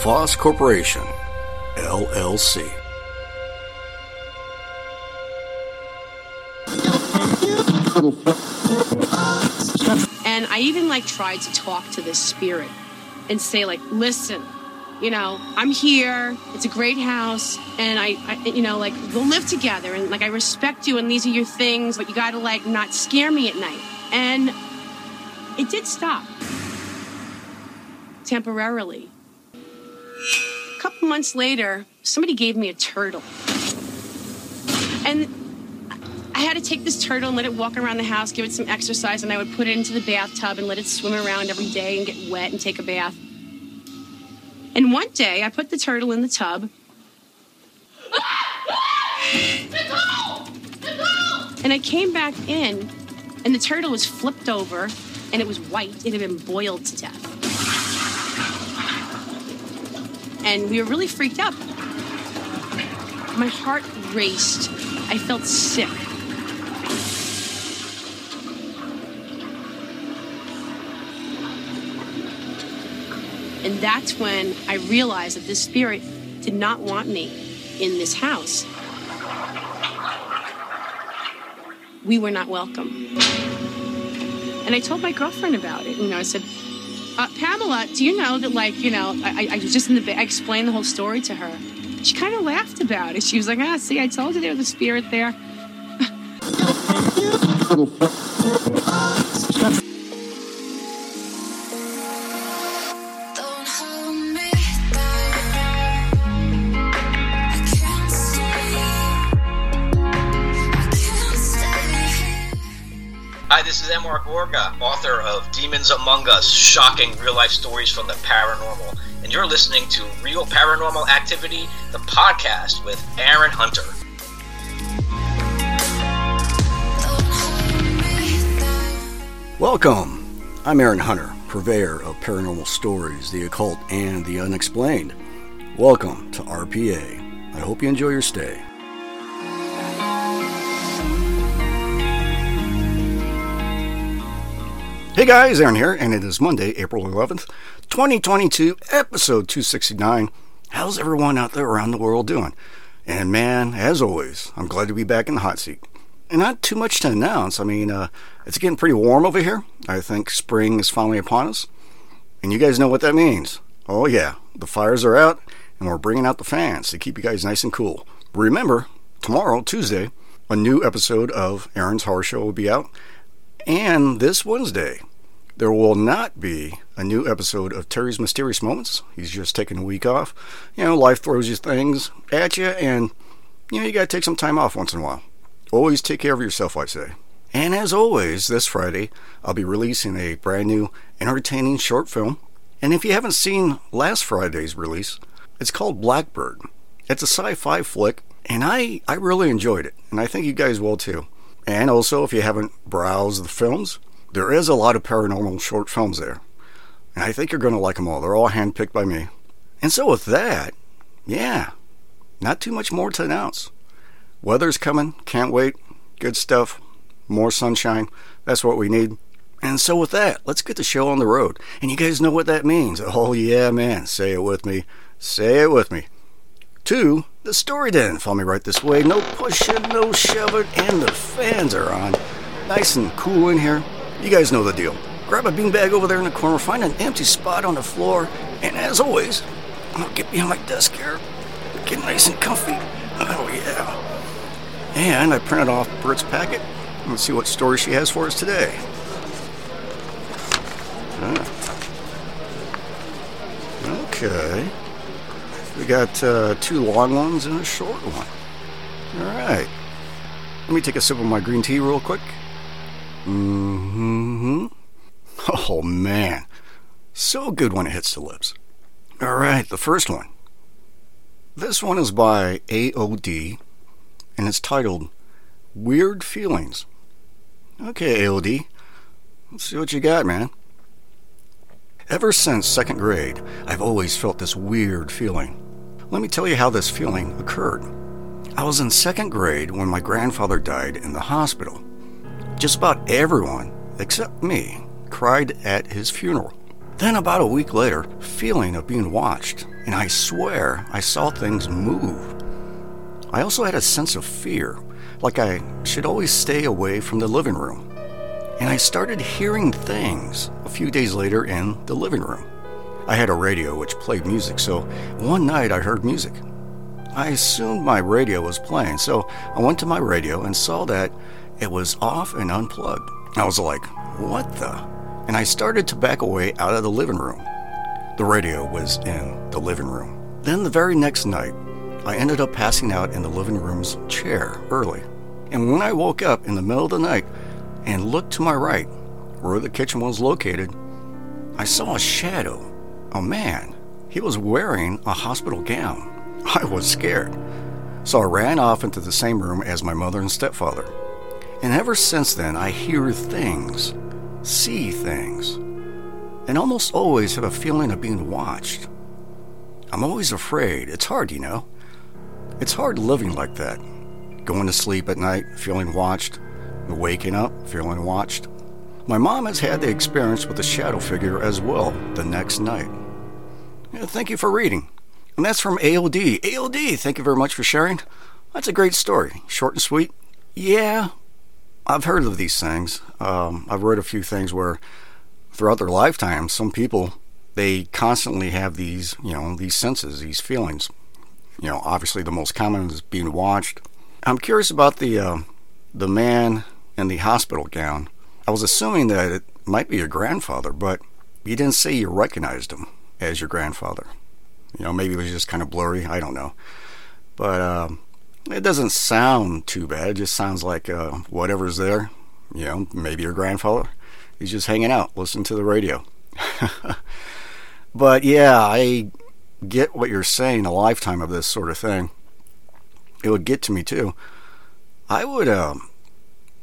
LaFosse Corporation, LLC. And I even like tried to talk to this spirit and say like, listen, you know, I'm here. It's a great house, and I, I, you know, like we'll live together, and like I respect you, and these are your things, but you gotta like not scare me at night. And it did stop temporarily. A couple months later, somebody gave me a turtle, and I had to take this turtle and let it walk around the house, give it some exercise, and I would put it into the bathtub and let it swim around every day and get wet and take a bath. And one day, I put the turtle in the tub. And I came back in, and the turtle was flipped over, and it was white. It had been boiled to death. And we were really freaked out. My heart raced. I felt sick. And that's when I realized that this spirit did not want me in this house. We were not welcome. And I told my girlfriend about it. You know, I said, uh, Pamela, do you know that, like, you know, I, I was just in the, I explained the whole story to her. She kind of laughed about it. She was like, ah, see, I told you there was a spirit there. This is Emar Gorga, author of Demons Among Us Shocking Real Life Stories from the Paranormal. And you're listening to Real Paranormal Activity, the podcast with Aaron Hunter. Welcome. I'm Aaron Hunter, purveyor of paranormal stories, the occult, and the unexplained. Welcome to RPA. I hope you enjoy your stay. Hey guys, Aaron here, and it is Monday, April 11th, 2022, episode 269. How's everyone out there around the world doing? And man, as always, I'm glad to be back in the hot seat. And not too much to announce. I mean, uh, it's getting pretty warm over here. I think spring is finally upon us. And you guys know what that means. Oh, yeah, the fires are out, and we're bringing out the fans to keep you guys nice and cool. Remember, tomorrow, Tuesday, a new episode of Aaron's Horror Show will be out. And this Wednesday, there will not be a new episode of Terry's Mysterious Moments. He's just taking a week off. You know, life throws you things at you, and, you know, you got to take some time off once in a while. Always take care of yourself, I say. And as always, this Friday, I'll be releasing a brand new entertaining short film. And if you haven't seen last Friday's release, it's called Blackbird. It's a sci fi flick, and I, I really enjoyed it, and I think you guys will too. And also, if you haven't browsed the films, there is a lot of paranormal short films there. And I think you're going to like them all. They're all handpicked by me. And so, with that, yeah, not too much more to announce. Weather's coming. Can't wait. Good stuff. More sunshine. That's what we need. And so, with that, let's get the show on the road. And you guys know what that means. Oh, yeah, man. Say it with me. Say it with me. To, the story den. Follow me right this way. No pushing, no shoving, and the fans are on. Nice and cool in here. You guys know the deal. Grab a beanbag over there in the corner, find an empty spot on the floor, and as always, I'll get behind my desk here. Get nice and comfy. Oh, yeah. And I printed off Britt's packet. Let's see what story she has for us today. Ah. Okay. We got uh, two long ones and a short one. All right. Let me take a sip of my green tea real quick. Mm-hmm. Oh man, so good when it hits the lips. All right, the first one. This one is by AOD and it's titled Weird Feelings. Okay, AOD, let's see what you got, man. Ever since second grade, I've always felt this weird feeling. Let me tell you how this feeling occurred. I was in second grade when my grandfather died in the hospital. Just about everyone, except me, cried at his funeral. Then, about a week later, feeling of being watched, and I swear I saw things move. I also had a sense of fear, like I should always stay away from the living room. And I started hearing things a few days later in the living room. I had a radio which played music, so one night I heard music. I assumed my radio was playing, so I went to my radio and saw that it was off and unplugged. I was like, what the? And I started to back away out of the living room. The radio was in the living room. Then the very next night, I ended up passing out in the living room's chair early. And when I woke up in the middle of the night and looked to my right, where the kitchen was located, I saw a shadow. A man. He was wearing a hospital gown. I was scared. So I ran off into the same room as my mother and stepfather. And ever since then, I hear things, see things, and almost always have a feeling of being watched. I'm always afraid. It's hard, you know. It's hard living like that. Going to sleep at night, feeling watched, waking up, feeling watched. My mom has had the experience with a shadow figure as well the next night. Yeah, thank you for reading. And that's from AOD. AOD, thank you very much for sharing. That's a great story. Short and sweet. Yeah, I've heard of these things. Um, I've read a few things where throughout their lifetime, some people, they constantly have these, you know, these senses, these feelings. You know, obviously the most common is being watched. I'm curious about the, uh, the man in the hospital gown. I was assuming that it might be your grandfather, but you didn't say you recognized him as your grandfather. You know, maybe it was just kind of blurry. I don't know. But um, it doesn't sound too bad. It just sounds like uh, whatever's there. You know, maybe your grandfather. He's just hanging out, listening to the radio. but yeah, I get what you're saying. A lifetime of this sort of thing, it would get to me too. I would, um,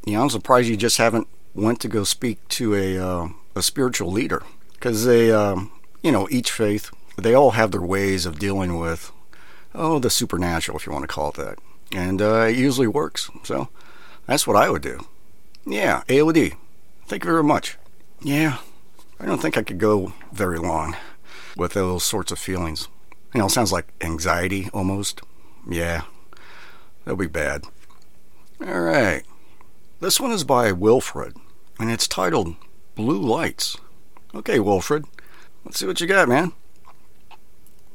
you know, I'm surprised you just haven't went to go speak to a uh, a spiritual leader because they, um, you know, each faith they all have their ways of dealing with oh the supernatural, if you want to call it that, and uh, it usually works. So that's what I would do. Yeah, AOD. Thank you very much. Yeah, I don't think I could go very long with those sorts of feelings. You know, it sounds like anxiety almost. Yeah, that'll be bad. All right. This one is by Wilfred, and it's titled Blue Lights. Okay, Wilfred, let's see what you got, man.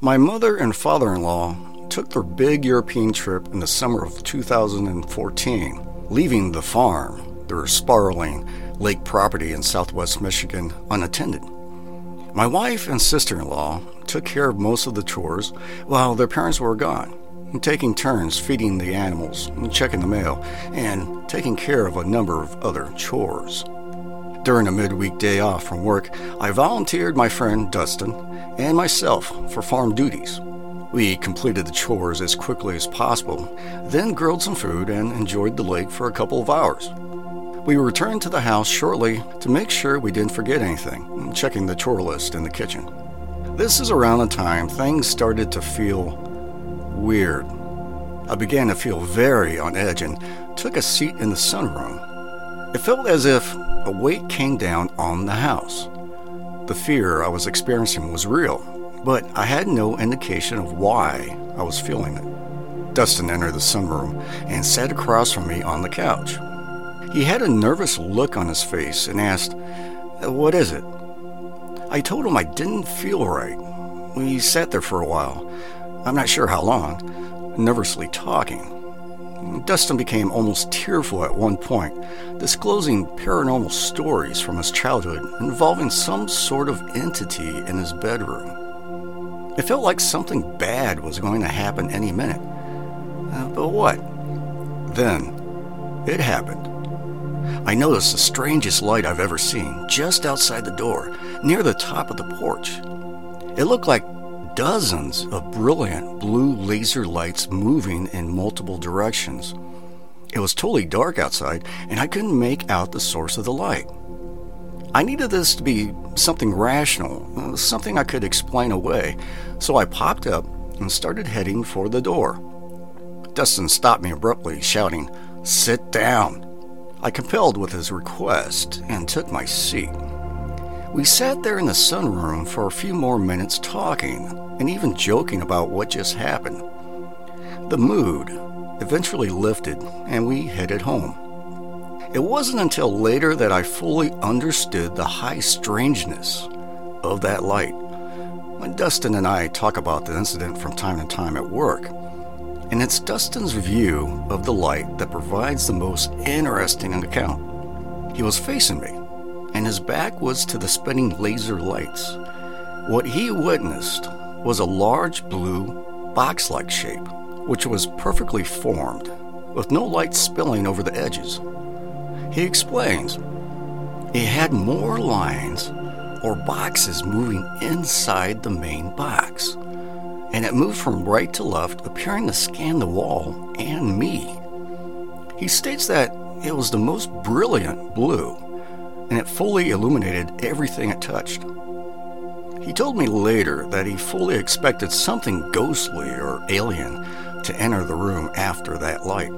My mother and father in law took their big European trip in the summer of 2014, leaving the farm, their sprawling lake property in southwest Michigan, unattended. My wife and sister in law took care of most of the chores while their parents were gone, taking turns feeding the animals, checking the mail, and taking care of a number of other chores. During a midweek day off from work, I volunteered my friend Dustin and myself for farm duties. We completed the chores as quickly as possible, then grilled some food and enjoyed the lake for a couple of hours. We returned to the house shortly to make sure we didn't forget anything, checking the chore list in the kitchen. This is around the time things started to feel weird. I began to feel very on edge and took a seat in the sunroom. It felt as if a weight came down on the house. The fear I was experiencing was real, but I had no indication of why I was feeling it. Dustin entered the sunroom and sat across from me on the couch. He had a nervous look on his face and asked, What is it? I told him I didn't feel right. We sat there for a while, I'm not sure how long, nervously talking. Dustin became almost tearful at one point, disclosing paranormal stories from his childhood involving some sort of entity in his bedroom. It felt like something bad was going to happen any minute. Uh, but what? Then, it happened. I noticed the strangest light I've ever seen just outside the door, near the top of the porch. It looked like dozens of brilliant blue laser lights moving in multiple directions. It was totally dark outside, and I couldn't make out the source of the light. I needed this to be something rational, something I could explain away, so I popped up and started heading for the door. Dustin stopped me abruptly, shouting, Sit down. I compelled with his request and took my seat. We sat there in the sunroom for a few more minutes talking and even joking about what just happened. The mood eventually lifted and we headed home. It wasn't until later that I fully understood the high strangeness of that light. When Dustin and I talk about the incident from time to time at work, and it's Dustin's view of the light that provides the most interesting account. He was facing me, and his back was to the spinning laser lights. What he witnessed was a large blue box like shape, which was perfectly formed, with no light spilling over the edges. He explains it had more lines or boxes moving inside the main box, and it moved from right to left, appearing to scan the wall and me. He states that it was the most brilliant blue, and it fully illuminated everything it touched. He told me later that he fully expected something ghostly or alien to enter the room after that light.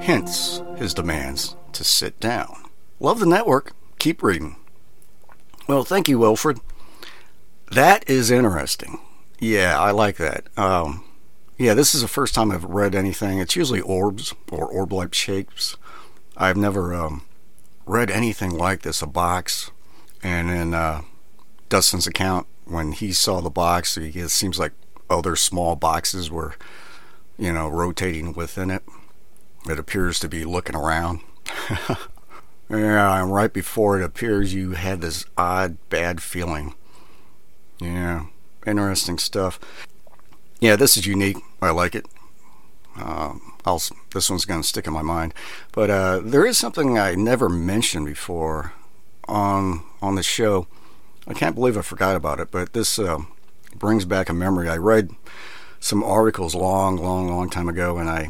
Hence his demands to sit down. Love the network. Keep reading. Well, thank you, Wilfred. That is interesting. Yeah, I like that. Um, yeah, this is the first time I've read anything. It's usually orbs or orb-like shapes. I've never um, read anything like this. A box, and in uh, Dustin's account, when he saw the box, it seems like other small boxes were, you know, rotating within it. It appears to be looking around. yeah, and right before it appears, you had this odd, bad feeling. Yeah, interesting stuff. Yeah, this is unique. I like it. Uh, I'll, this one's going to stick in my mind. But uh, there is something I never mentioned before on on the show. I can't believe I forgot about it, but this uh, brings back a memory. I read some articles long, long, long time ago, and I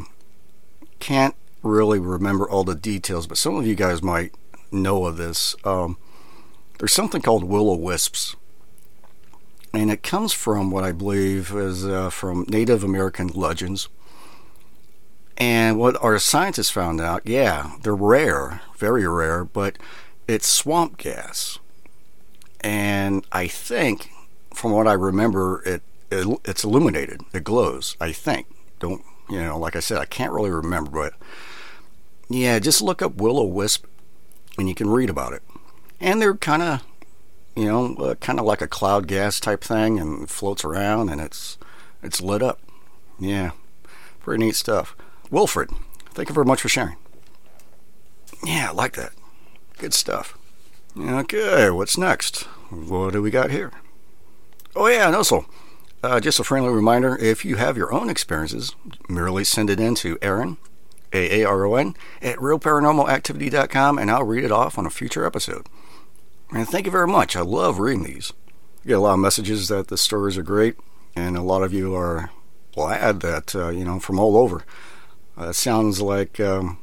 can't really remember all the details, but some of you guys might know of this. Um, there's something called will o wisps, and it comes from what I believe is uh, from Native American legends. And what our scientists found out, yeah, they're rare, very rare, but it's swamp gas. And I think, from what I remember, it, it it's illuminated. It glows. I think. Don't you know? Like I said, I can't really remember, but yeah, just look up will o wisp, and you can read about it. And they're kind of, you know, uh, kind of like a cloud gas type thing, and floats around, and it's it's lit up. Yeah, pretty neat stuff. Wilfred, thank you very much for sharing. Yeah, I like that. Good stuff. Okay, what's next? What do we got here? Oh, yeah, and also, uh, just a friendly reminder if you have your own experiences, merely send it in to Aaron, A A R O N, at realparanormalactivity.com, and I'll read it off on a future episode. And thank you very much. I love reading these. I get a lot of messages that the stories are great, and a lot of you are glad that, uh, you know, from all over. Uh, it sounds like, um,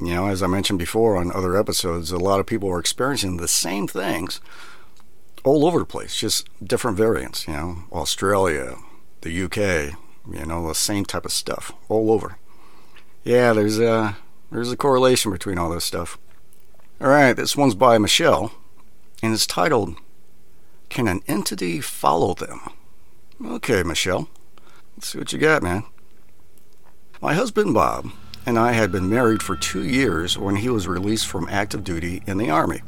you know, as I mentioned before on other episodes, a lot of people are experiencing the same things all over the place, just different variants, you know, Australia, the UK, you know, the same type of stuff all over. Yeah, there's a there's a correlation between all this stuff. All right, this one's by Michelle, and it's titled "Can an entity follow them?" Okay, Michelle, let's see what you got, man. My husband Bob and I had been married for two years when he was released from active duty in the Army.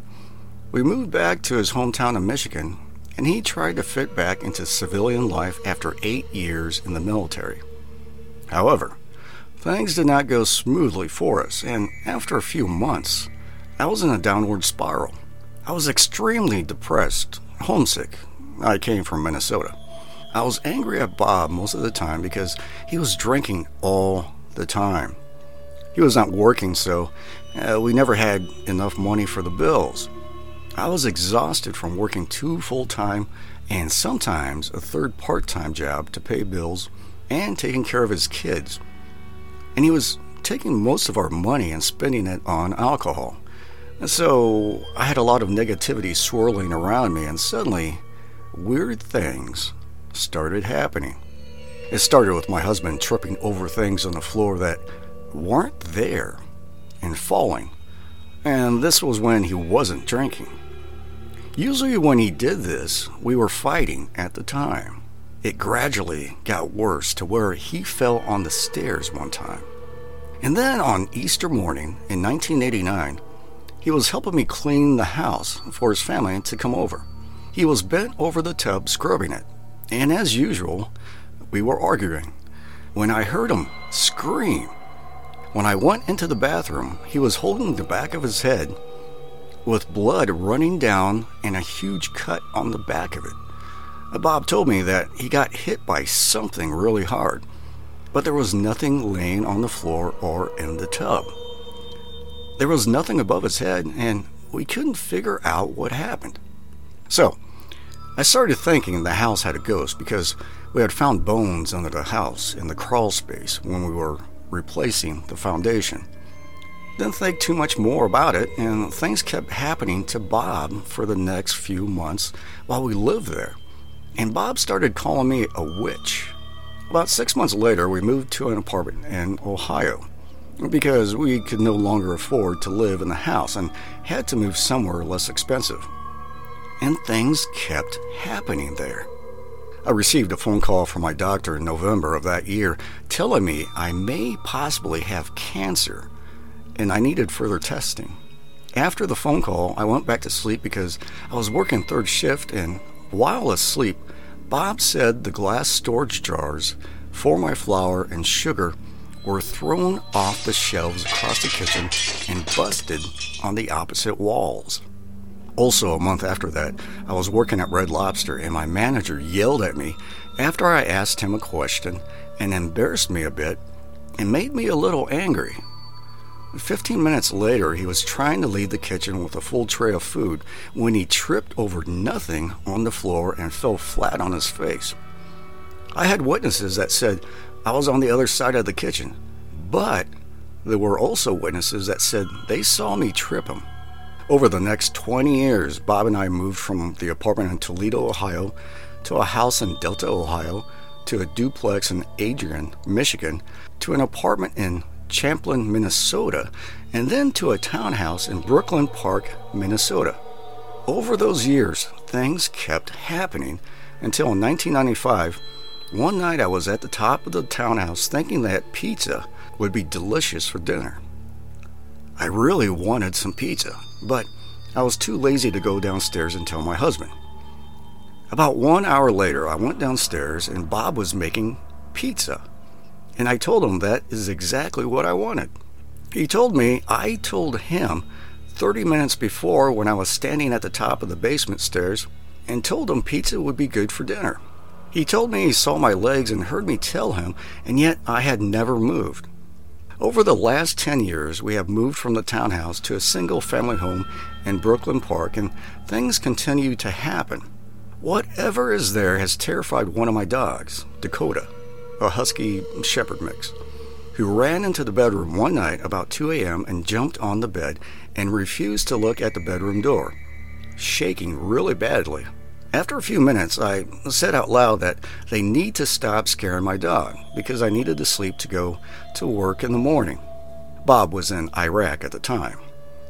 We moved back to his hometown of Michigan, and he tried to fit back into civilian life after eight years in the military. However, things did not go smoothly for us, and after a few months, I was in a downward spiral. I was extremely depressed, homesick. I came from Minnesota. I was angry at Bob most of the time because he was drinking all the time. He was not working, so uh, we never had enough money for the bills. I was exhausted from working two full time and sometimes a third part time job to pay bills and taking care of his kids. And he was taking most of our money and spending it on alcohol. And so I had a lot of negativity swirling around me, and suddenly weird things started happening. It started with my husband tripping over things on the floor that weren't there and falling. And this was when he wasn't drinking. Usually, when he did this, we were fighting at the time. It gradually got worse to where he fell on the stairs one time. And then on Easter morning in 1989, he was helping me clean the house for his family to come over. He was bent over the tub scrubbing it, and as usual, we were arguing. When I heard him scream, when I went into the bathroom, he was holding the back of his head with blood running down and a huge cut on the back of it. Bob told me that he got hit by something really hard, but there was nothing laying on the floor or in the tub. There was nothing above his head, and we couldn't figure out what happened. So, I started thinking the house had a ghost because we had found bones under the house in the crawl space when we were replacing the foundation. Didn't think too much more about it, and things kept happening to Bob for the next few months while we lived there. And Bob started calling me a witch. About six months later, we moved to an apartment in Ohio because we could no longer afford to live in the house and had to move somewhere less expensive. And things kept happening there. I received a phone call from my doctor in November of that year telling me I may possibly have cancer and I needed further testing. After the phone call, I went back to sleep because I was working third shift, and while asleep, Bob said the glass storage jars for my flour and sugar were thrown off the shelves across the kitchen and busted on the opposite walls. Also, a month after that, I was working at Red Lobster, and my manager yelled at me after I asked him a question and embarrassed me a bit and made me a little angry. Fifteen minutes later, he was trying to leave the kitchen with a full tray of food when he tripped over nothing on the floor and fell flat on his face. I had witnesses that said I was on the other side of the kitchen, but there were also witnesses that said they saw me trip him. Over the next 20 years, Bob and I moved from the apartment in Toledo, Ohio, to a house in Delta, Ohio, to a duplex in Adrian, Michigan, to an apartment in Champlin, Minnesota, and then to a townhouse in Brooklyn Park, Minnesota. Over those years, things kept happening until in 1995, one night I was at the top of the townhouse thinking that pizza would be delicious for dinner. I really wanted some pizza, but I was too lazy to go downstairs and tell my husband. About one hour later, I went downstairs and Bob was making pizza and I told him that is exactly what I wanted. He told me I told him 30 minutes before when I was standing at the top of the basement stairs and told him pizza would be good for dinner. He told me he saw my legs and heard me tell him, and yet I had never moved. Over the last 10 years, we have moved from the townhouse to a single family home in Brooklyn Park, and things continue to happen. Whatever is there has terrified one of my dogs, Dakota a husky shepherd mix, who ran into the bedroom one night about 2 a.m. and jumped on the bed and refused to look at the bedroom door, shaking really badly. After a few minutes, I said out loud that they need to stop scaring my dog because I needed to sleep to go to work in the morning. Bob was in Iraq at the time.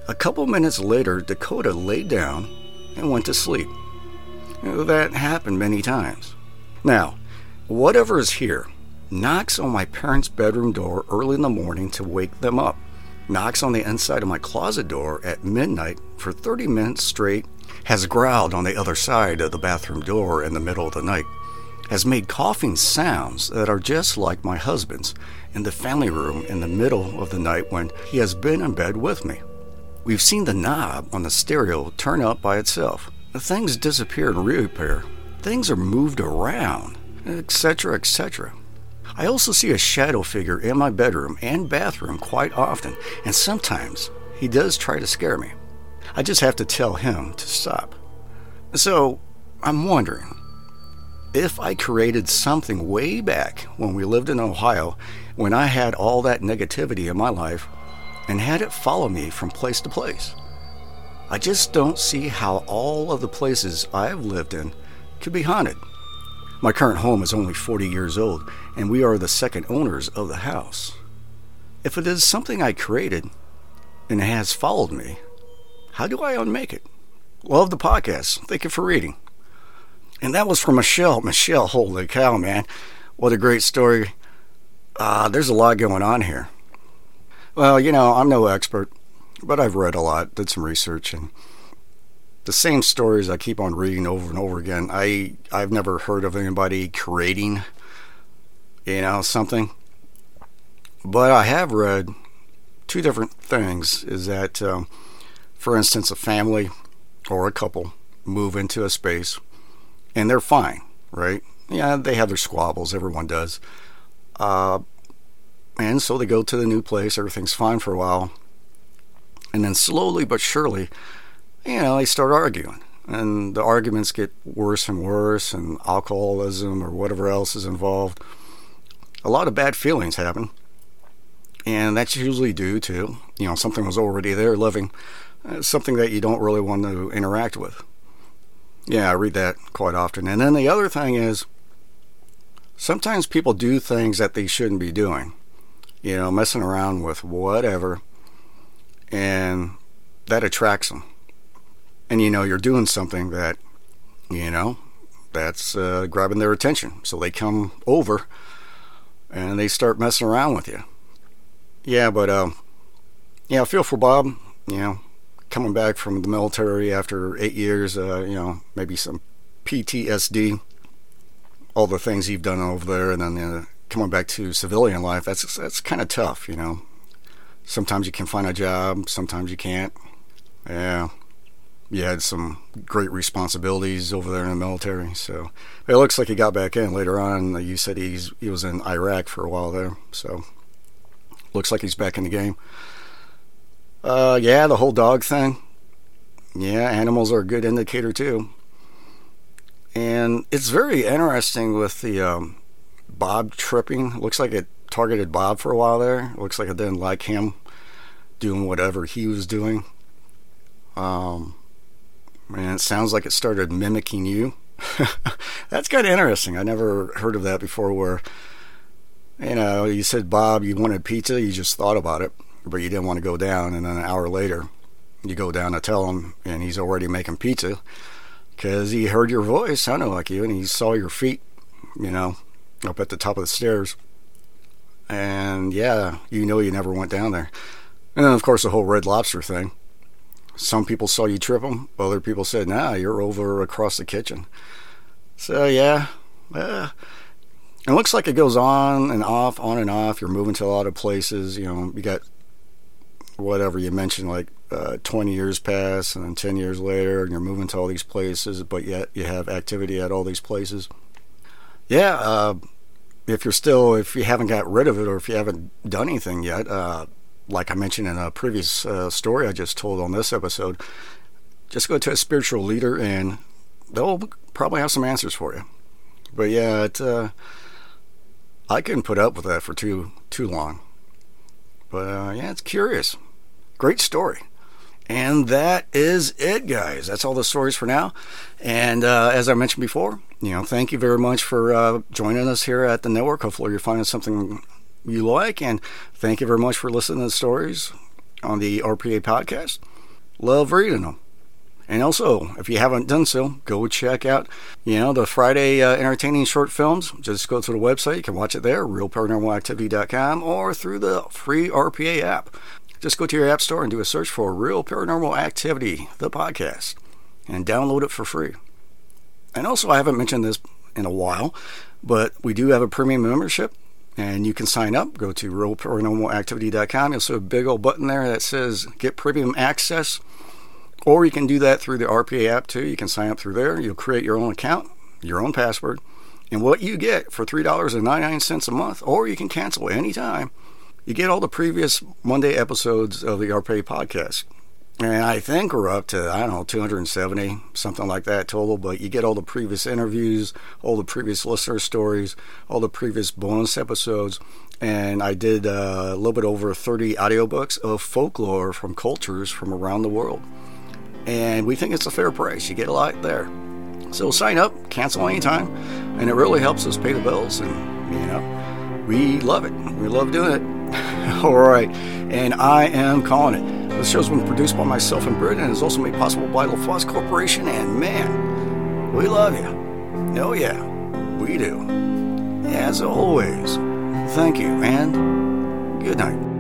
A couple minutes later, Dakota laid down and went to sleep. That happened many times. Now, whatever is here, knocks on my parents' bedroom door early in the morning to wake them up, knocks on the inside of my closet door at midnight for 30 minutes straight, has growled on the other side of the bathroom door in the middle of the night, has made coughing sounds that are just like my husband's in the family room in the middle of the night when he has been in bed with me. We've seen the knob on the stereo turn up by itself. Things disappear and reappear. Things are moved around, etc., etc. I also see a shadow figure in my bedroom and bathroom quite often, and sometimes he does try to scare me. I just have to tell him to stop. So, I'm wondering if I created something way back when we lived in Ohio, when I had all that negativity in my life, and had it follow me from place to place. I just don't see how all of the places I've lived in could be haunted. My current home is only 40 years old, and we are the second owners of the house. If it is something I created and has followed me, how do I unmake it? Love the podcast. Thank you for reading. And that was from Michelle. Michelle, holy cow, man. What a great story. Uh, there's a lot going on here. Well, you know, I'm no expert, but I've read a lot, did some research, and the same stories I keep on reading over and over again. I I've never heard of anybody creating, you know, something. But I have read two different things. Is that, um, for instance, a family or a couple move into a space, and they're fine, right? Yeah, they have their squabbles. Everyone does. Uh, and so they go to the new place. Everything's fine for a while, and then slowly but surely you know, they start arguing. And the arguments get worse and worse, and alcoholism or whatever else is involved. A lot of bad feelings happen. And that's usually due to, you know, something was already there living, uh, something that you don't really want to interact with. Yeah, I read that quite often. And then the other thing is, sometimes people do things that they shouldn't be doing. You know, messing around with whatever, and that attracts them and you know you're doing something that you know that's uh, grabbing their attention. So they come over and they start messing around with you. Yeah but um yeah feel for bob you know coming back from the military after eight years uh, you know maybe some ptsd all the things you've done over there and then uh, coming back to civilian life that's that's kind of tough you know. Sometimes you can find a job sometimes you can't. Yeah you had some great responsibilities over there in the military. So it looks like he got back in later on. You said he's he was in Iraq for a while there. So looks like he's back in the game. Uh, yeah, the whole dog thing. Yeah, animals are a good indicator too. And it's very interesting with the um, Bob tripping. Looks like it targeted Bob for a while there. Looks like it didn't like him doing whatever he was doing. Um, and it sounds like it started mimicking you. That's kind of interesting. I never heard of that before. Where you know, you said Bob, you wanted pizza, you just thought about it, but you didn't want to go down, and then an hour later, you go down to tell him, and he's already making pizza because he heard your voice sounded like you, and he saw your feet, you know, up at the top of the stairs. And yeah, you know, you never went down there. And then, of course, the whole Red Lobster thing some people saw you trip them. Other people said, "Nah, you're over across the kitchen." So yeah, uh, it looks like it goes on and off, on and off. You're moving to a lot of places. You know, you got whatever you mentioned, like uh, 20 years pass, and then 10 years later, and you're moving to all these places, but yet you have activity at all these places. Yeah, uh, if you're still, if you haven't got rid of it, or if you haven't done anything yet, uh, like I mentioned in a previous uh, story I just told on this episode, just go to a spiritual leader and they'll probably have some answers for you. But yeah, it, uh, I couldn't put up with that for too too long. But uh, yeah, it's curious. Great story. And that is it, guys. That's all the stories for now. And uh, as I mentioned before, you know, thank you very much for uh, joining us here at the network. Hopefully, you're finding something you like. And thank you very much for listening to the stories on the RPA podcast. Love reading them. And also, if you haven't done so, go check out, you know, the Friday uh, entertaining short films. Just go to the website. You can watch it there, realparanormalactivity.com, or through the free RPA app. Just go to your app store and do a search for Real Paranormal Activity, the podcast, and download it for free. And also, I haven't mentioned this in a while, but we do have a premium membership and you can sign up. Go to realparanormalactivity.com. You'll see a big old button there that says Get Premium Access. Or you can do that through the RPA app too. You can sign up through there. You'll create your own account, your own password, and what you get for $3.99 a month, or you can cancel anytime. You get all the previous Monday episodes of the RPA podcast. And I think we're up to, I don't know, 270, something like that total. But you get all the previous interviews, all the previous listener stories, all the previous bonus episodes. And I did uh, a little bit over 30 audiobooks of folklore from cultures from around the world. And we think it's a fair price. You get a lot there. So sign up, cancel anytime, and it really helps us pay the bills. And, you know, we love it. We love doing it. All right. And I am calling it. This show's been produced by myself and Britt and is also made possible by LaFosse Corporation. And man, we love you. Oh, yeah, we do. As always, thank you and good night.